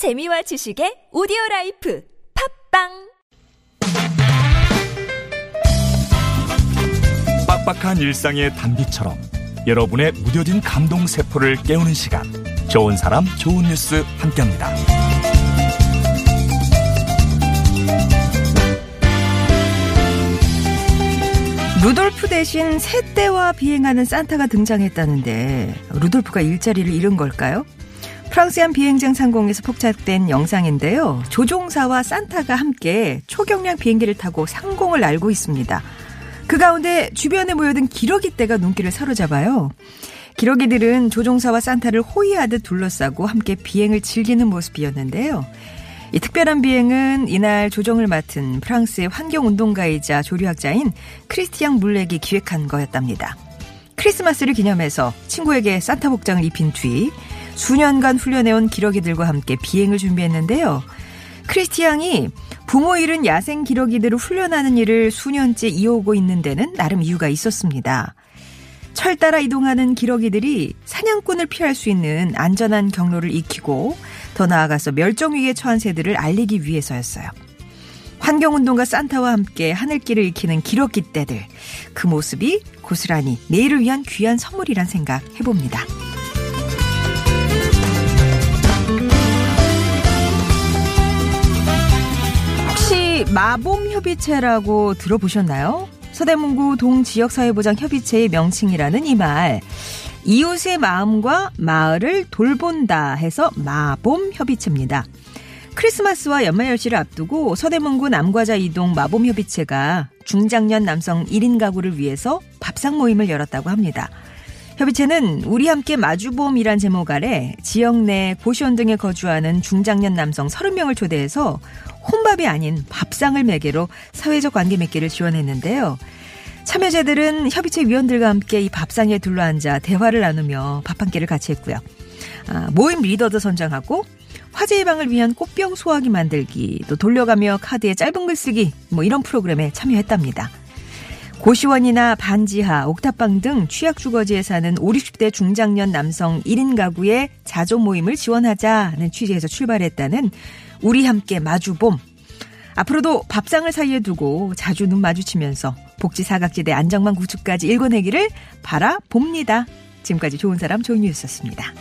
재미와 지식의 오디오 life 팟빵 빡빡한 일상의 단비처럼 여러분의 무뎌진 감동 세포를 깨우는 시간 좋은 사람 좋은 뉴스 함께합니다. 루돌프 대신 새떼와 비행하는 산타가 등장했다는데 루돌프가 일자리를 잃은 걸까요? 프랑스한 비행장 상공에서 포착된 영상인데요. 조종사와 산타가 함께 초경량 비행기를 타고 상공을 날고 있습니다. 그 가운데 주변에 모여든 기러기떼가 눈길을 사로잡아요. 기러기들은 조종사와 산타를 호위하듯 둘러싸고 함께 비행을 즐기는 모습이었는데요. 이 특별한 비행은 이날 조종을 맡은 프랑스의 환경운동가이자 조류학자인 크리스티앙 물렉이 기획한 거였답니다. 크리스마스를 기념해서 친구에게 산타 복장을 입힌 뒤 수년간 훈련해온 기러기들과 함께 비행을 준비했는데요. 크리스티앙이 부모 잃은 야생 기러기들을 훈련하는 일을 수년째 이어오고 있는 데는 나름 이유가 있었습니다. 철 따라 이동하는 기러기들이 사냥꾼을 피할 수 있는 안전한 경로를 익히고 더 나아가서 멸종 위기에 처한 새들을 알리기 위해서였어요. 환경운동가 산타와 함께 하늘길을 익히는 기러기 떼들 그 모습이 고스란히 내일을 위한 귀한 선물이란 생각 해봅니다. 마봄협의체라고 들어보셨나요? 서대문구 동지역사회보장협의체의 명칭이라는 이 말. 이웃의 마음과 마을을 돌본다 해서 마봄협의체입니다. 크리스마스와 연말연시를 앞두고 서대문구 남과자 이동 마봄협의체가 중장년 남성 1인 가구를 위해서 밥상 모임을 열었다고 합니다. 협의체는 우리 함께 마주봄이란 제목 아래 지역 내 고시원 등에 거주하는 중장년 남성 30명을 초대해서 혼밥이 아닌 밥상을 매개로 사회적 관계 맺기를 지원했는데요. 참여자들은 협의체 위원들과 함께 이 밥상에 둘러앉아 대화를 나누며 밥 한 끼를 같이 했고요. 아, 모임 리더도 선정하고 화재 예방을 위한 꽃병 소화기 만들기, 또 돌려가며 카드에 짧은 글 쓰기, 뭐 이런 프로그램에 참여했답니다. 고시원이나 반지하, 옥탑방 등 취약 주거지에 사는 5, 60대 중장년 남성 1인 가구의 자조 모임을 지원하자는 취지에서 출발했다는 우리 함께 마주봄. 앞으로도 밥상을 사이에 두고 자주 눈 마주치면서 복지 사각지대 안정망 구축까지 일궈내기를 바라봅니다. 지금까지 좋은 사람 뉴스였습니다.